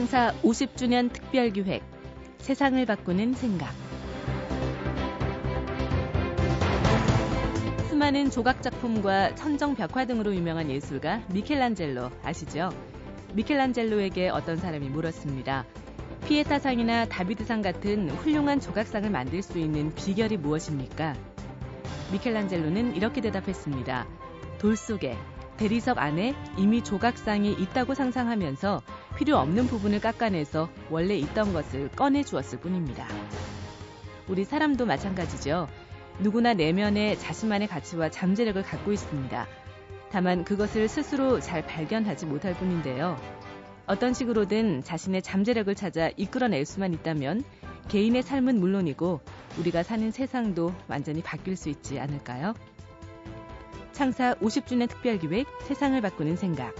창사 50주년 특별기획 세상을 바꾸는 생각 수많은 조각 작품과 천정 벽화 등으로 유명한 예술가 미켈란젤로 아시죠? 미켈란젤로에게 어떤 사람이 물었습니다. 피에타상이나 다비드상 같은 훌륭한 조각상을 만들 수 있는 비결이 무엇입니까? 미켈란젤로는 이렇게 대답했습니다. 돌 속에 대리석 안에 이미 조각상이 있다고 상상하면서 필요 없는 부분을 깎아내서 원래 있던 것을 꺼내 주었을 뿐입니다. 우리 사람도 마찬가지죠. 누구나 내면에 자신만의 가치와 잠재력을 갖고 있습니다. 다만 그것을 스스로 잘 발견하지 못할 뿐인데요. 어떤 식으로든 자신의 잠재력을 찾아 이끌어낼 수만 있다면 개인의 삶은 물론이고 우리가 사는 세상도 완전히 바뀔 수 있지 않을까요? 창사 50주년 특별기획 세상을 바꾸는 생각.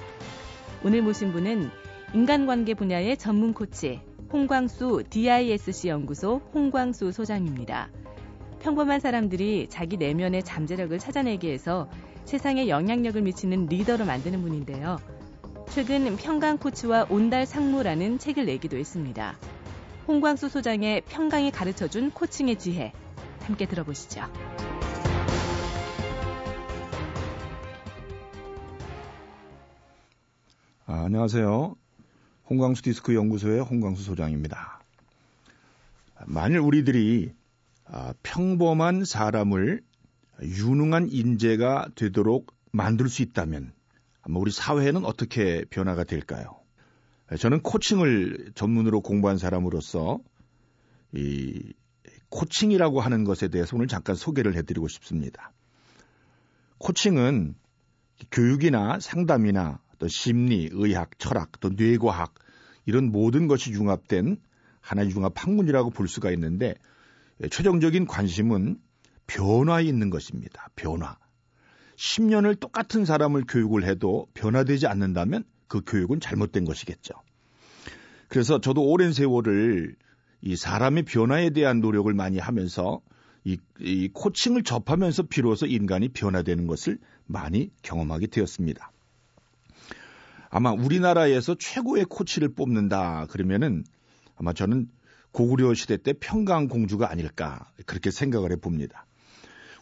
오늘 모신 분은 인간관계 분야의 전문 코치 홍광수 DISC 연구소 홍광수 소장입니다. 평범한 사람들이 자기 내면의 잠재력을 찾아내기 위해서 세상에 영향력을 미치는 리더로 만드는 분인데요. 최근 평강 코치와 온달 상무라는 책을 내기도 했습니다. 홍광수 소장의 평강이 가르쳐준 코칭의 지혜 함께 들어보시죠. 아, 안녕하세요. 홍광수 디스크 연구소의 홍광수 소장입니다. 만일 우리들이 아, 평범한 사람을 유능한 인재가 되도록 만들 수 있다면 아마 우리 사회는 어떻게 변화가 될까요? 저는 코칭을 전문으로 공부한 사람으로서 이 코칭이라고 하는 것에 대해서 오늘 잠깐 소개를 해드리고 싶습니다. 코칭은 교육이나 상담이나 또 심리, 의학, 철학, 또 뇌과학 이런 모든 것이 융합된 하나의 융합 학문이라고 볼 수가 있는데 최종적인 관심은 변화에 있는 것입니다. 변화. 10년을 똑같은 사람을 교육을 해도 변화되지 않는다면 그 교육은 잘못된 것이겠죠. 그래서 저도 오랜 세월을 이 사람의 변화에 대한 노력을 많이 하면서 이, 이 코칭을 접하면서 비로소 인간이 변화되는 것을 많이 경험하게 되었습니다. 아마 우리나라에서 최고의 코치를 뽑는다 그러면은 아마 저는 고구려 시대 때 평강 공주가 아닐까 그렇게 생각을 해 봅니다.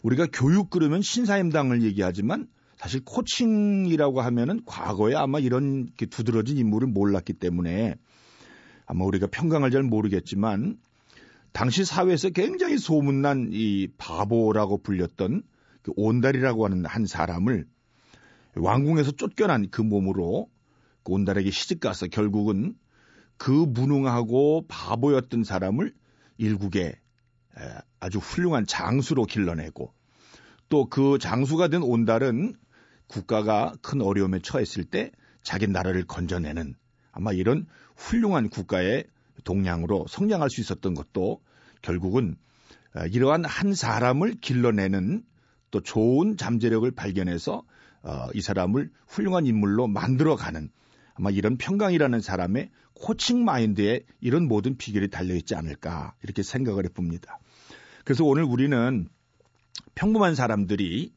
우리가 교육 그러면 신사임당을 얘기하지만 사실 코칭이라고 하면은 과거에 아마 이런 두드러진 인물을 몰랐기 때문에 아마 우리가 평강을 잘 모르겠지만 당시 사회에서 굉장히 소문난 이 바보라고 불렸던 그 온달이라고 하는 한 사람을 왕궁에서 쫓겨난 그 몸으로 온달에게 시집가서 결국은 그 무능하고 바보였던 사람을 일국의 아주 훌륭한 장수로 길러내고 또 그 장수가 된 온달은 국가가 큰 어려움에 처했을 때 자기 나라를 건져내는 아마 이런 훌륭한 국가의 동량으로 성장할 수 있었던 것도 결국은 이러한 한 사람을 길러내는 또 좋은 잠재력을 발견해서 어, 이 사람을 훌륭한 인물로 만들어가는 아마 이런 평강이라는 사람의 코칭 마인드에 이런 모든 비결이 달려 있지 않을까 이렇게 생각을 해봅니다. 그래서 오늘 우리는 평범한 사람들이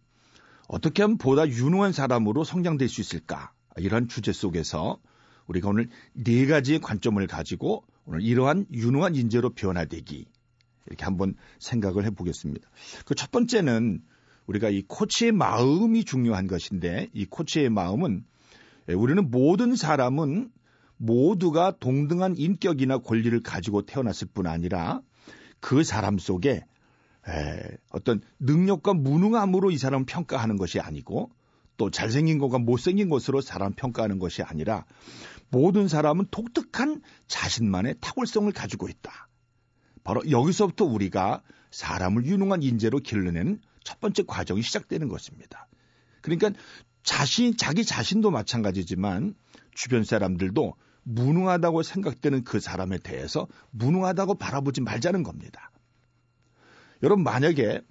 어떻게 하면 보다 유능한 사람으로 성장될 수 있을까 이런 주제 속에서 우리가 오늘 네 가지의 관점을 가지고 오늘 이러한 유능한 인재로 변화되기 이렇게 한번 생각을 해보겠습니다. 그 첫 번째는 우리가 이 코치의 마음이 중요한 것인데 이 코치의 마음은 예, 우리는 모든 사람은 모두가 동등한 인격이나 권리를 가지고 태어났을 뿐 아니라 그 사람 속에 어떤 능력과 무능함으로 이 사람을 평가하는 것이 아니고 또 잘생긴 것과 못생긴 것으로 사람 평가하는 것이 아니라 모든 사람은 독특한 자신만의 탁월성을 가지고 있다. 바로 여기서부터 우리가 사람을 유능한 인재로 길러내는 첫 번째 과정이 시작되는 것입니다. 그러니까 자신, 자기 자신도 마찬가지지만 주변 사람들도 무능하다고 생각되는 그 사람에 대해서 무능하다고 바라보지 말자는 겁니다. 여러분, 만약에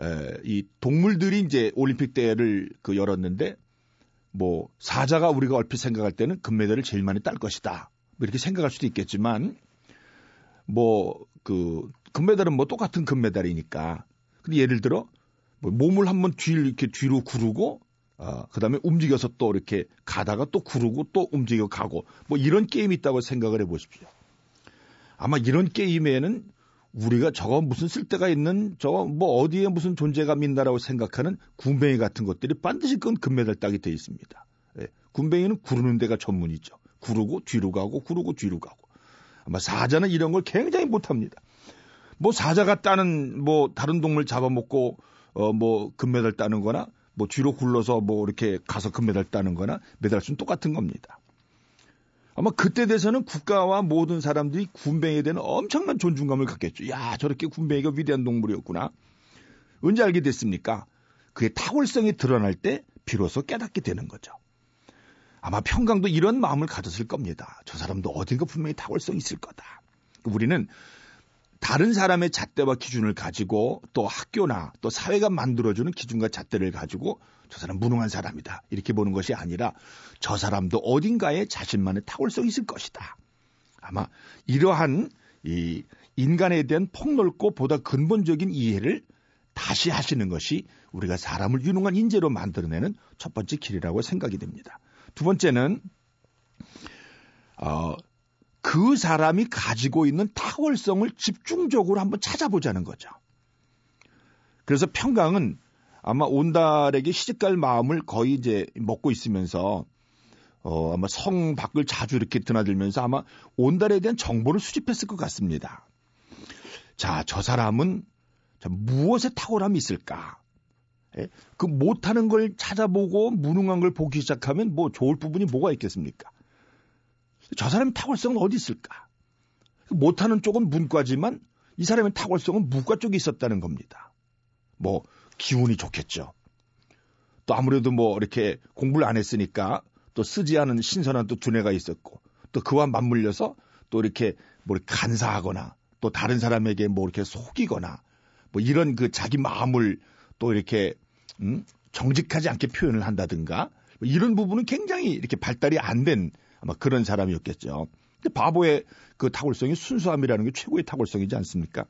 에, 이 동물들이 이제 올림픽 대회를 그 열었는데 뭐 사자가 우리가 얼핏 생각할 때는 금메달을 제일 많이 딸 것이다. 뭐 이렇게 생각할 수도 있겠지만 뭐 그 금메달은 뭐 똑같은 금메달이니까. 근데 예를 들어 뭐 몸을 한번 뒤 이렇게 뒤로 구르고 어, 그 다음에 움직여서 또 이렇게 가다가 또 구르고 또 움직여 가고 뭐 이런 게임이 있다고 생각을 해 보십시오. 아마 이런 게임에는 우리가 저거 무슨 쓸데가 있는 저거 뭐 어디에 무슨 존재감 있나라고 생각하는 군뱅이 같은 것들이 반드시 그건 금메달 따게 돼 있습니다. 예, 군뱅이는 구르는 데가 전문이죠. 구르고 뒤로 가고 구르고 뒤로 가고. 아마 사자는 이런 걸 굉장히 못합니다. 뭐 사자가 따는 뭐 다른 동물 잡아먹고 어 뭐 금메달 따는 거나 뭐 뒤로 굴러서 뭐 이렇게 가서 금메달 따는 거나 메달 수는 똑같은 겁니다. 아마 그때 돼서는 국가와 모든 사람들이 군뱅이에 대한 엄청난 존중감을 갖겠죠. 야, 저렇게 군뱅이가 위대한 동물이었구나. 언제 알게 됐습니까? 그의 탁월성이 드러날 때 비로소 깨닫게 되는 거죠. 아마 평강도 이런 마음을 가졌을 겁니다. 저 사람도 어딘가 분명히 탁월성이 있을 거다. 우리는 다른 사람의 잣대와 기준을 가지고 또 학교나 또 사회가 만들어주는 기준과 잣대를 가지고 저 사람 무능한 사람이다. 이렇게 보는 것이 아니라 저 사람도 어딘가에 자신만의 탁월성이 있을 것이다. 아마 이러한 이 인간에 대한 폭넓고 보다 근본적인 이해를 다시 하시는 것이 우리가 사람을 유능한 인재로 만들어내는 첫 번째 길이라고 생각이 됩니다. 두 번째는 어, 그 사람이 가지고 있는 탁월성을 집중적으로 한번 찾아보자는 거죠. 그래서 평강은 아마 온달에게 시집갈 마음을 거의 이제 먹고 있으면서 어, 아마 성 밖을 자주 이렇게 드나들면서 아마 온달에 대한 정보를 수집했을 것 같습니다. 자, 저 사람은 자, 무엇에 탁월함이 있을까? 예? 그 못하는 걸 찾아보고 무능한 걸 보기 시작하면 뭐 좋을 부분이 뭐가 있겠습니까? 저 사람의 탁월성은 어디 있을까? 못하는 쪽은 문과지만 이 사람의 탁월성은 무과 쪽에 있었다는 겁니다. 뭐 기운이 좋겠죠. 또 아무래도 뭐 이렇게 공부를 안 했으니까 또 쓰지 않은 신선한 또 두뇌가 있었고 또 그와 맞물려서 또 이렇게 뭐 이렇게 간사하거나 또 다른 사람에게 뭐 이렇게 속이거나 뭐 이런 그 자기 마음을 또 이렇게 음? 정직하지 않게 표현을 한다든가 뭐 이런 부분은 굉장히 이렇게 발달이 안 된 아마 그런 사람이었겠죠. 바보의 그 탁월성이 순수함이라는 게 최고의 탁월성이지 않습니까?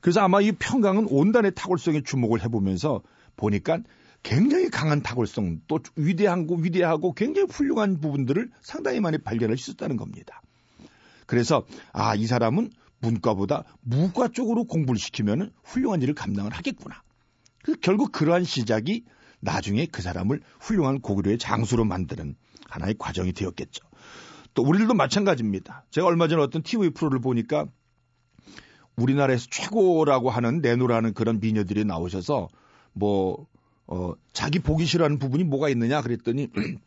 그래서 아마 이 평강은 온단의 탁월성에 주목을 해보면서 보니까 굉장히 강한 탁월성, 또 위대하고 위대하고 굉장히 훌륭한 부분들을 상당히 많이 발견할 수 있었다는 겁니다. 그래서 아, 이 사람은 문과보다 무과 쪽으로 공부를 시키면 훌륭한 일을 감당을 하겠구나. 그 결국 그러한 시작이 나중에 그 사람을 훌륭한 고구려의 장수로 만드는 하나의 과정이 되었겠죠. 또 우리들도 마찬가지입니다. 제가 얼마 전에 어떤 TV 프로를 보니까 우리나라에서 최고라고 하는 내노라는 그런 미녀들이 나오셔서 뭐, 어, 자기 보기 싫어하는 부분이 뭐가 있느냐 그랬더니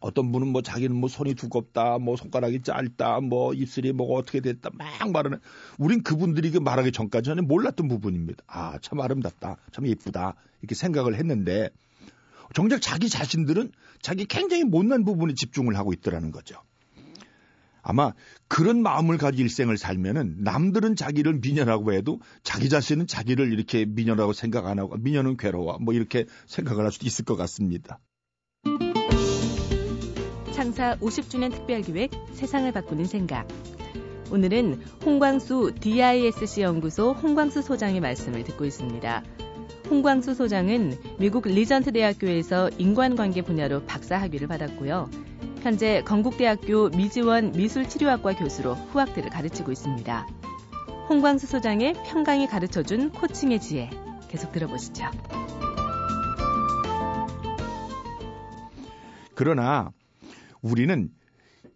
어떤 분은 뭐 자기는 뭐 손이 두껍다, 뭐 손가락이 짧다, 뭐 입술이 뭐가 어떻게 됐다 막 말하는 우린 그분들이 그 말하기 전까지는 몰랐던 부분입니다. 아, 참 아름답다, 참 예쁘다 이렇게 생각을 했는데 정작 자기 자신들은 자기 굉장히 못난 부분에 집중을 하고 있더라는 거죠. 아마 그런 마음을 가지고 일생을 살면은 남들은 자기를 미녀라고 해도 자기 자신은 자기를 이렇게 미녀라고 생각 안 하고 미녀는 괴로워 뭐 이렇게 생각을 할 수도 있을 것 같습니다. 창사 50주년 특별기획 세상을 바꾸는 생각. 오늘은 홍광수 DISC 연구소 홍광수 소장의 말씀을 듣고 있습니다. 홍광수 소장은 미국 리전트 대학교에서 인간관계 분야로 박사 학위를 받았고요. 현재 건국대학교 미지원 미술치료학과 교수로 후학들을 가르치고 있습니다. 홍광수 소장의 평강이 가르쳐준 코칭의 지혜 계속 들어보시죠. 그러나 우리는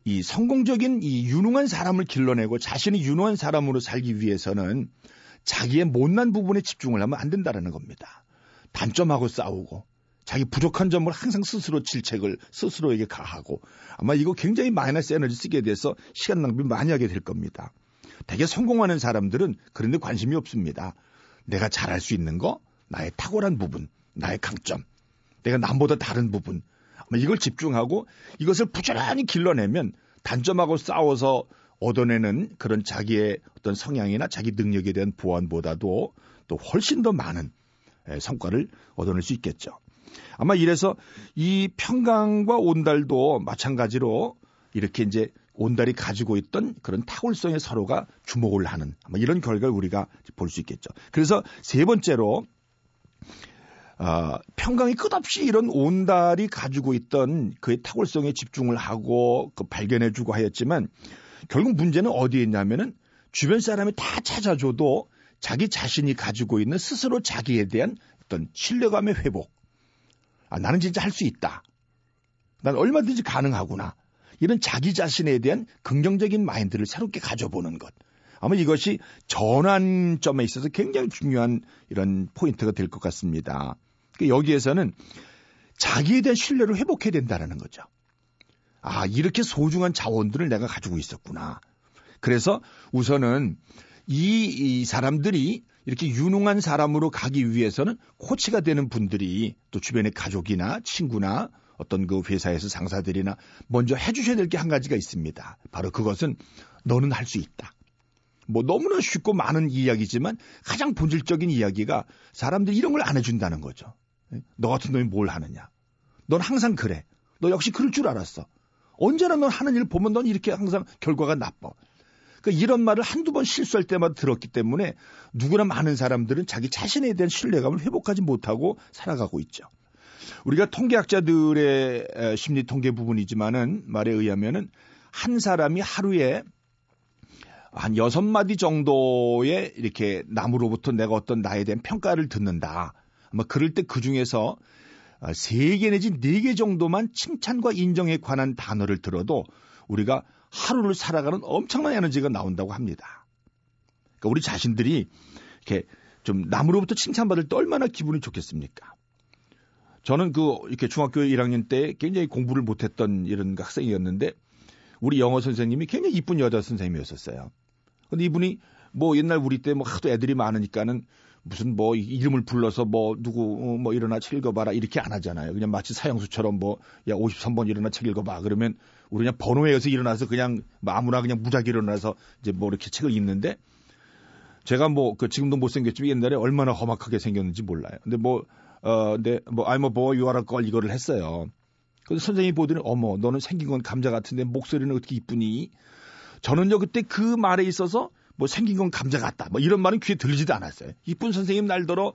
이 성공적인 이 유능한 사람을 길러내고 자신이 유능한 사람으로 살기 위해서는 자기의 못난 부분에 집중을 하면 안 된다는 겁니다. 단점하고 싸우고 자기 부족한 점을 항상 스스로 질책을 스스로에게 가하고 아마 이거 굉장히 마이너스 에너지 쓰게 돼서 시간 낭비 많이 하게 될 겁니다. 대개 성공하는 사람들은 그런데 관심이 없습니다. 내가 잘할 수 있는 거, 나의 탁월한 부분, 나의 강점, 내가 남보다 다른 부분, 아마 이걸 집중하고 이것을 부지런히 길러내면 단점하고 싸워서 얻어내는 그런 자기의 어떤 성향이나 자기 능력에 대한 보완보다도 또 훨씬 더 많은 성과를 얻어낼 수 있겠죠. 아마 이래서 이 평강과 온달도 마찬가지로 이렇게 이제 온달이 가지고 있던 그런 탁월성에 서로가 주목을 하는 아마 이런 결과를 우리가 볼 수 있겠죠. 그래서 세 번째로 어, 평강이 끝없이 이런 온달이 가지고 있던 그의 탁월성에 집중을 하고 그 발견해주고 하였지만 결국 문제는 어디에 있냐면은 주변 사람이 다 찾아줘도 자기 자신이 가지고 있는 스스로 자기에 대한 어떤 신뢰감의 회복. 아, 나는 진짜 할 수 있다. 난 얼마든지 가능하구나. 이런 자기 자신에 대한 긍정적인 마인드를 새롭게 가져보는 것. 아마 이것이 전환점에 있어서 굉장히 중요한 이런 포인트가 될 것 같습니다. 그러니까 여기에서는 자기에 대한 신뢰를 회복해야 된다는 거죠. 아, 이렇게 소중한 자원들을 내가 가지고 있었구나. 그래서 우선은 이, 이 사람들이 이렇게 유능한 사람으로 가기 위해서는 코치가 되는 분들이 또 주변의 가족이나 친구나 어떤 그 회사에서 상사들이나 먼저 해주셔야 될 게 한 가지가 있습니다. 바로 그것은 너는 할 수 있다. 뭐 너무나 쉽고 많은 이야기지만 가장 본질적인 이야기가 사람들이 이런 걸 안 해준다는 거죠. 너 같은 놈이 뭘 하느냐. 넌 항상 그래. 너 역시 그럴 줄 알았어. 언제나 넌 하는 일 보면 넌 이렇게 항상 결과가 나빠. 그러니까 이런 말을 한두 번 실수할 때마다 들었기 때문에 누구나 많은 사람들은 자기 자신에 대한 신뢰감을 회복하지 못하고 살아가고 있죠. 우리가 통계학자들의 심리 통계 부분이지만은 말에 의하면은 한 사람이 하루에 한 여섯 마디 정도의 이렇게 남으로부터 내가 어떤 나에 대한 평가를 듣는다. 아마 그럴 때 그 중에서 세 개 내지 네 개 정도만 칭찬과 인정에 관한 단어를 들어도 우리가 하루를 살아가는 엄청난 에너지가 나온다고 합니다. 그러니까 우리 자신들이 이렇게 좀 남으로부터 칭찬받을 때 얼마나 기분이 좋겠습니까? 저는 그 이렇게 중학교 1학년 때 굉장히 공부를 못했던 이런 학생이었는데 우리 영어 선생님이 굉장히 이쁜 여자 선생님이었었어요. 근데 이분이 뭐 옛날 우리 때 뭐 하도 애들이 많으니까는 무슨 뭐 이름을 불러서 뭐 누구 어, 뭐 일어나 책 읽어봐라 이렇게 안 하잖아요. 그냥 마치 사형수처럼 뭐 야 53번 일어나 책 읽어봐 그러면 우리 그냥 번호에서 일어나서 그냥 뭐 아무나 그냥 무작위 일어나서 이제 뭐 이렇게 책을 읽는데 제가 뭐 그 지금도 못생겼지만 옛날에 얼마나 험악하게 생겼는지 몰라요. 근데 뭐 어, 근데 뭐 I'm a boy, you are a girl 이거를 했어요. 그래서 선생님이 보더니 어머 너는 생긴 건 감자 같은데 목소리는 어떻게 이쁘니? 저는요 그때 그 말에 있어서 뭐 생긴 건 감자 같다. 뭐 이런 말은 귀에 들리지도 않았어요. 이쁜 선생님 날더러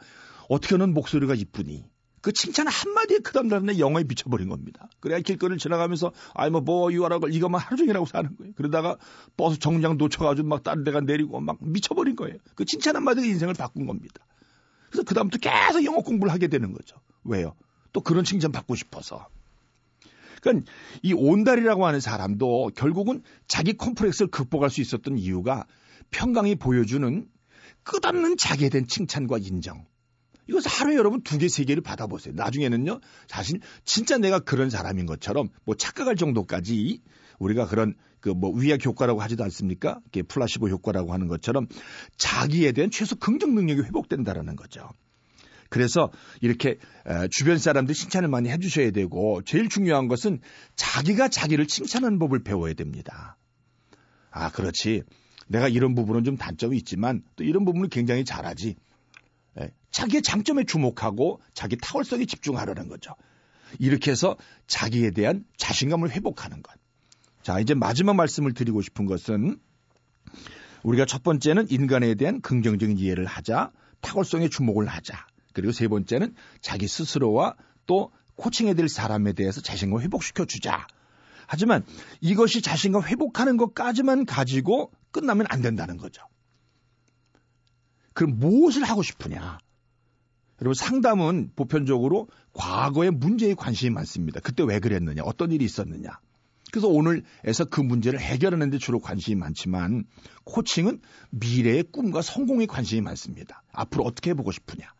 어떻게는 목소리가 이쁘니. 그 칭찬 한마디에 그 다음 날에 영어에 미쳐버린 겁니다. 그래야 길거리를 지나가면서 아이 뭐 뭐 유아라고 이것만 하루 종일 하고 사는 거예요. 그러다가 버스 정장 놓쳐가지고 막 다른 데가 내리고 막 미쳐버린 거예요. 그 칭찬 한마디가 인생을 바꾼 겁니다. 그래서 그다음부터 계속 영어 공부를 하게 되는 거죠. 왜요? 또 그런 칭찬 받고 싶어서. 그러니까 이 온달이라고 하는 사람도 결국은 자기 컴플렉스를 극복할 수 있었던 이유가 평강이 보여주는 끝없는 자기에 대한 칭찬과 인정. 이것을 하루에 여러분 두 개, 세 개를 받아보세요. 나중에는요, 사실 진짜 내가 그런 사람인 것처럼 뭐 착각할 정도까지 우리가 그런 그 뭐 위약 효과라고 하지도 않습니까? 이게 플라시보 효과라고 하는 것처럼 자기에 대한 최소 긍정 능력이 회복된다라는 거죠. 그래서 이렇게 주변 사람들 칭찬을 많이 해주셔야 되고 제일 중요한 것은 자기가 자기를 칭찬하는 법을 배워야 됩니다. 아, 그렇지. 내가 이런 부분은 좀 단점이 있지만 또 이런 부분은 굉장히 잘하지. 예, 자기의 장점에 주목하고 자기 타월성에 집중하려는 거죠. 이렇게 해서 자기에 대한 자신감을 회복하는 것. 자, 이제 마지막 말씀을 드리고 싶은 것은 우리가 첫 번째는 인간에 대한 긍정적인 이해를 하자, 탁월성에 주목을 하자. 그리고 세 번째는 자기 스스로와 또 코칭해야 될 사람에 대해서 자신감을 회복시켜 주자. 하지만 이것이 자신감 회복하는 것까지만 가지고 끝나면 안 된다는 거죠. 그럼 무엇을 하고 싶으냐? 여러분 상담은 보편적으로 과거의 문제에 관심이 많습니다. 그때 왜 그랬느냐? 어떤 일이 있었느냐? 그래서 오늘에서 그 문제를 해결하는 데 주로 관심이 많지만 코칭은 미래의 꿈과 성공에 관심이 많습니다. 앞으로 어떻게 해보고 싶으냐?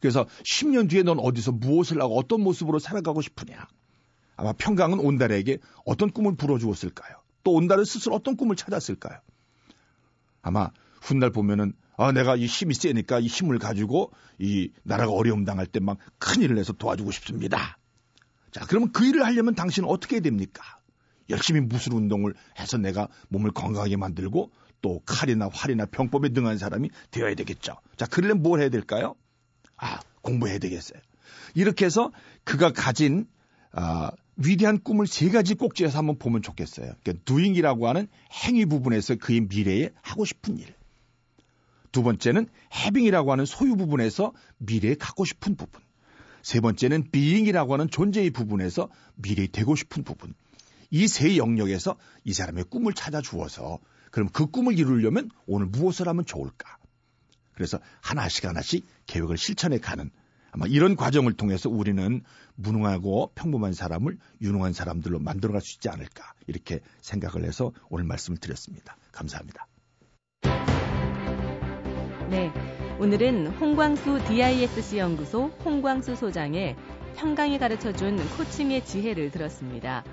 그래서 10년 뒤에 넌 어디서 무엇을 하고 어떤 모습으로 살아가고 싶으냐? 아마 평강은 온달에게 어떤 꿈을 불어주었을까요? 또 온달은 스스로 어떤 꿈을 찾았을까요? 아마 훗날 보면은 아 내가 이 힘이 세니까 이 힘을 가지고 이 나라가 어려움 당할 때 막 큰일을 내서 도와주고 싶습니다. 자 그러면 그 일을 하려면 당신은 어떻게 해야 됩니까? 열심히 무술 운동을 해서 내가 몸을 건강하게 만들고 또 칼이나 활이나 병법에 능한 사람이 되어야 되겠죠. 자 그러려면 뭘 해야 될까요? 아 공부해야 되겠어요. 이렇게 해서 그가 가진 아, 위대한 꿈을 세 가지 꼭지에서 한번 보면 좋겠어요. 그러니까 doing이라고 하는 행위 부분에서 그의 미래에 하고 싶은 일. 두 번째는 having이라고 하는 소유 부분에서 미래에 갖고 싶은 부분. 세 번째는 being이라고 하는 존재의 부분에서 미래에 되고 싶은 부분. 이 세 영역에서 이 사람의 꿈을 찾아 주어서 그럼 그 꿈을 이루려면 오늘 무엇을 하면 좋을까? 그래서 하나씩 하나씩 계획을 실천해 가는 아마 이런 과정을 통해서 우리는 무능하고 평범한 사람을 유능한 사람들로 만들어갈 수 있지 않을까 이렇게 생각을 해서 오늘 말씀을 드렸습니다. 감사합니다. 네, 오늘은 홍광수 DISC 연구소 홍광수 소장의 평강이 가르쳐준 코칭의 지혜를 들었습니다.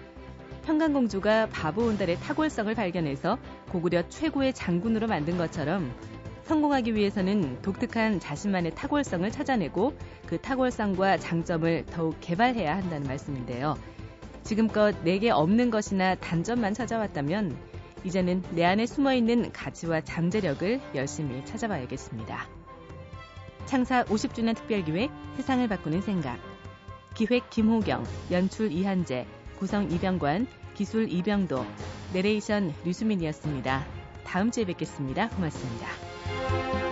평강공주가 바보 온달의 탁월성을 발견해서 고구려 최고의 장군으로 만든 것처럼 성공하기 위해서는 독특한 자신만의 탁월성을 찾아내고 그 탁월성과 장점을 더욱 개발해야 한다는 말씀인데요. 지금껏 내게 없는 것이나 단점만 찾아왔다면 이제는 내 안에 숨어 있는 가치와 잠재력을 열심히 찾아봐야겠습니다. 창사 50주년 특별기획 세상을 바꾸는 생각 기획 김호경, 연출 이한재, 구성 이병관, 기술 이병도, 내레이션 류수민이었습니다. 다음 주에 뵙겠습니다. 고맙습니다. thank you